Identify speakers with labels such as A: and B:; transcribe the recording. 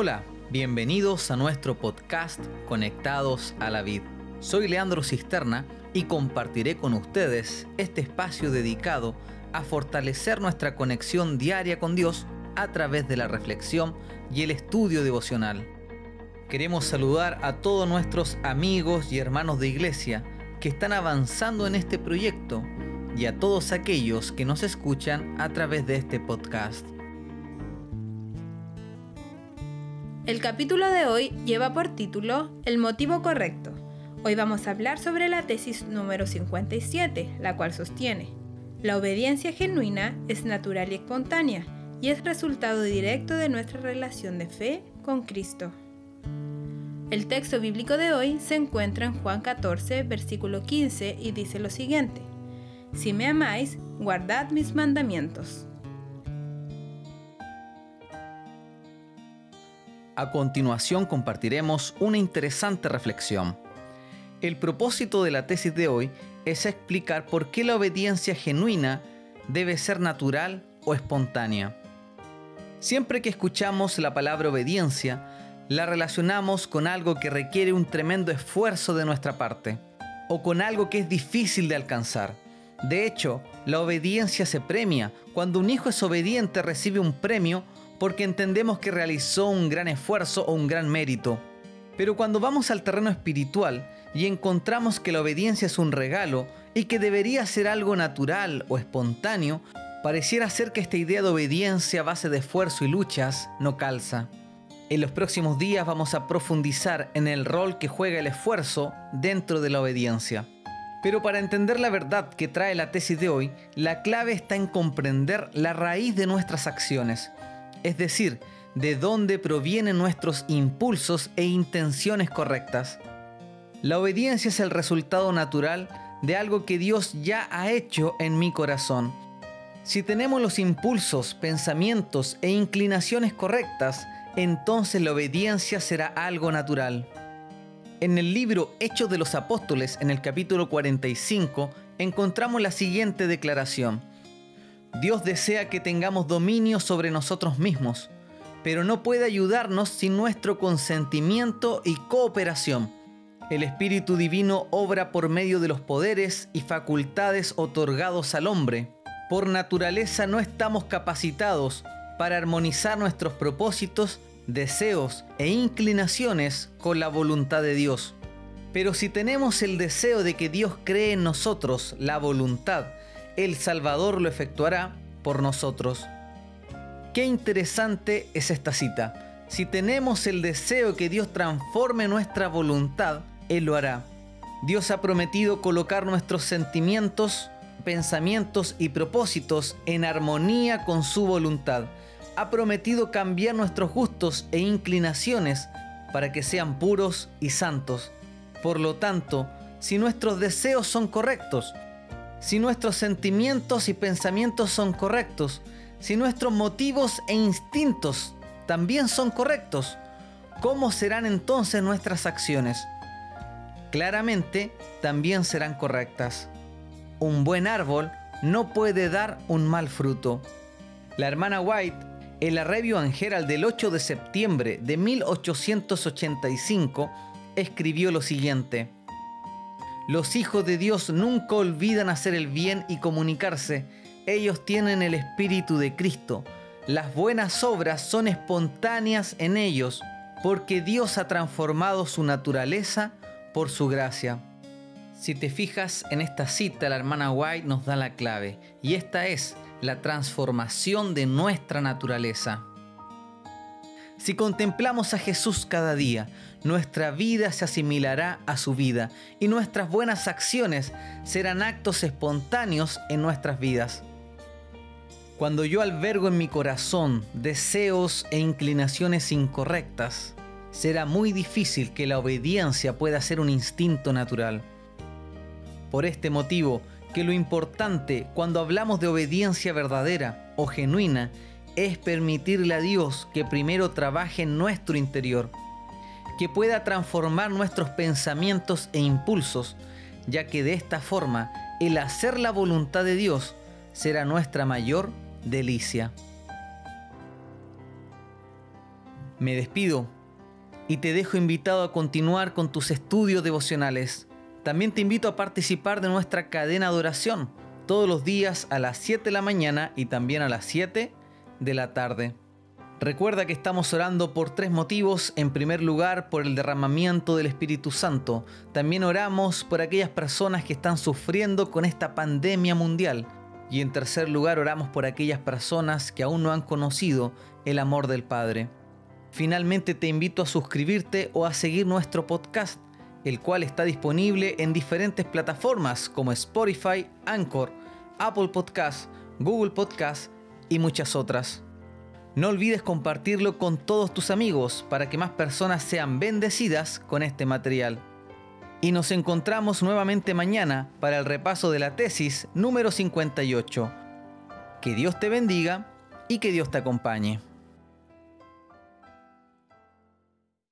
A: Hola, bienvenidos a nuestro podcast Conectados a la Vid. Soy Leandro Cisterna y compartiré con ustedes este espacio dedicado a fortalecer nuestra conexión diaria con Dios a través de la reflexión y el estudio devocional. Queremos saludar a todos nuestros amigos y hermanos de iglesia que están avanzando en este proyecto y a todos aquellos que nos escuchan a través de este podcast.
B: El capítulo de hoy lleva por título El motivo correcto. Hoy vamos a hablar sobre la tesis número 57, la cual sostiene, la obediencia genuina es natural y espontánea y es resultado directo de nuestra relación de fe con Cristo. El texto bíblico de hoy se encuentra en Juan 14, versículo 15 y dice lo siguiente, Si me amáis, guardad mis mandamientos.
A: A continuación compartiremos una interesante reflexión. El propósito de la tesis de hoy es explicar por qué la obediencia genuina debe ser natural o espontánea. Siempre que escuchamos la palabra obediencia, la relacionamos con algo que requiere un tremendo esfuerzo de nuestra parte o con algo que es difícil de alcanzar. De hecho, la obediencia se premia. Cuando un hijo es obediente recibe un premio porque entendemos que realizó un gran esfuerzo o un gran mérito. Pero cuando vamos al terreno espiritual y encontramos que la obediencia es un regalo y que debería ser algo natural o espontáneo, pareciera ser que esta idea de obediencia a base de esfuerzo y luchas no calza. En los próximos días vamos a profundizar en el rol que juega el esfuerzo dentro de la obediencia. Pero para entender la verdad que trae la tesis de hoy, la clave está en comprender la raíz de nuestras acciones es decir, de dónde provienen nuestros impulsos e intenciones correctas. La obediencia es el resultado natural de algo que Dios ya ha hecho en mi corazón. Si tenemos los impulsos, pensamientos e inclinaciones correctas, entonces la obediencia será algo natural. En el libro Hechos de los Apóstoles, en el capítulo 45, encontramos la siguiente declaración. Dios desea que tengamos dominio sobre nosotros mismos, pero no puede ayudarnos sin nuestro consentimiento y cooperación. El Espíritu Divino obra por medio de los poderes y facultades otorgados al hombre. Por naturaleza no estamos capacitados para armonizar nuestros propósitos, deseos e inclinaciones con la voluntad de Dios. Pero si tenemos el deseo de que Dios cree en nosotros la voluntad el Salvador lo efectuará por nosotros. Qué interesante es esta cita. Si tenemos el deseo que Dios transforme nuestra voluntad, Él lo hará. Dios ha prometido colocar nuestros sentimientos, pensamientos y propósitos en armonía con su voluntad. Ha prometido cambiar nuestros gustos e inclinaciones para que sean puros y santos. Por lo tanto, si nuestros deseos son correctos, si nuestros sentimientos y pensamientos son correctos, si nuestros motivos e instintos también son correctos, ¿cómo serán entonces nuestras acciones? Claramente, también serán correctas. Un buen árbol no puede dar un mal fruto. La hermana White, en la Review and del 8 de septiembre de 1885, escribió lo siguiente. Los hijos de Dios nunca olvidan hacer el bien y comunicarse. Ellos tienen el Espíritu de Cristo. Las buenas obras son espontáneas en ellos, porque Dios ha transformado su naturaleza por su gracia. Si te fijas en esta cita, la hermana White nos da la clave, y esta es la transformación de nuestra naturaleza. Si contemplamos a Jesús cada día, nuestra vida se asimilará a su vida y nuestras buenas acciones serán actos espontáneos en nuestras vidas. Cuando yo albergo en mi corazón deseos e inclinaciones incorrectas, será muy difícil que la obediencia pueda ser un instinto natural. Por este motivo, que lo importante cuando hablamos de obediencia verdadera o genuina es permitirle a Dios que primero trabaje en nuestro interior, que pueda transformar nuestros pensamientos e impulsos, ya que de esta forma el hacer la voluntad de Dios será nuestra mayor delicia. Me despido y te dejo invitado a continuar con tus estudios devocionales. También te invito a participar de nuestra cadena de oración todos los días a las 7 de la mañana y también a las 7 de la tarde. Recuerda que estamos orando por tres motivos. En primer lugar, por el derramamiento del Espíritu Santo. También oramos por aquellas personas que están sufriendo con esta pandemia mundial. Y en tercer lugar, oramos por aquellas personas que aún no han conocido el amor del Padre. Finalmente te invito a suscribirte o a seguir nuestro podcast, el cual está disponible en diferentes plataformas como Spotify, Anchor, Apple Podcast, Google Podcast y muchas otras. No olvides compartirlo con todos tus amigos para que más personas sean bendecidas con este material. Y nos encontramos nuevamente mañana para el repaso de la tesis número 58. Que Dios te bendiga y que Dios te acompañe.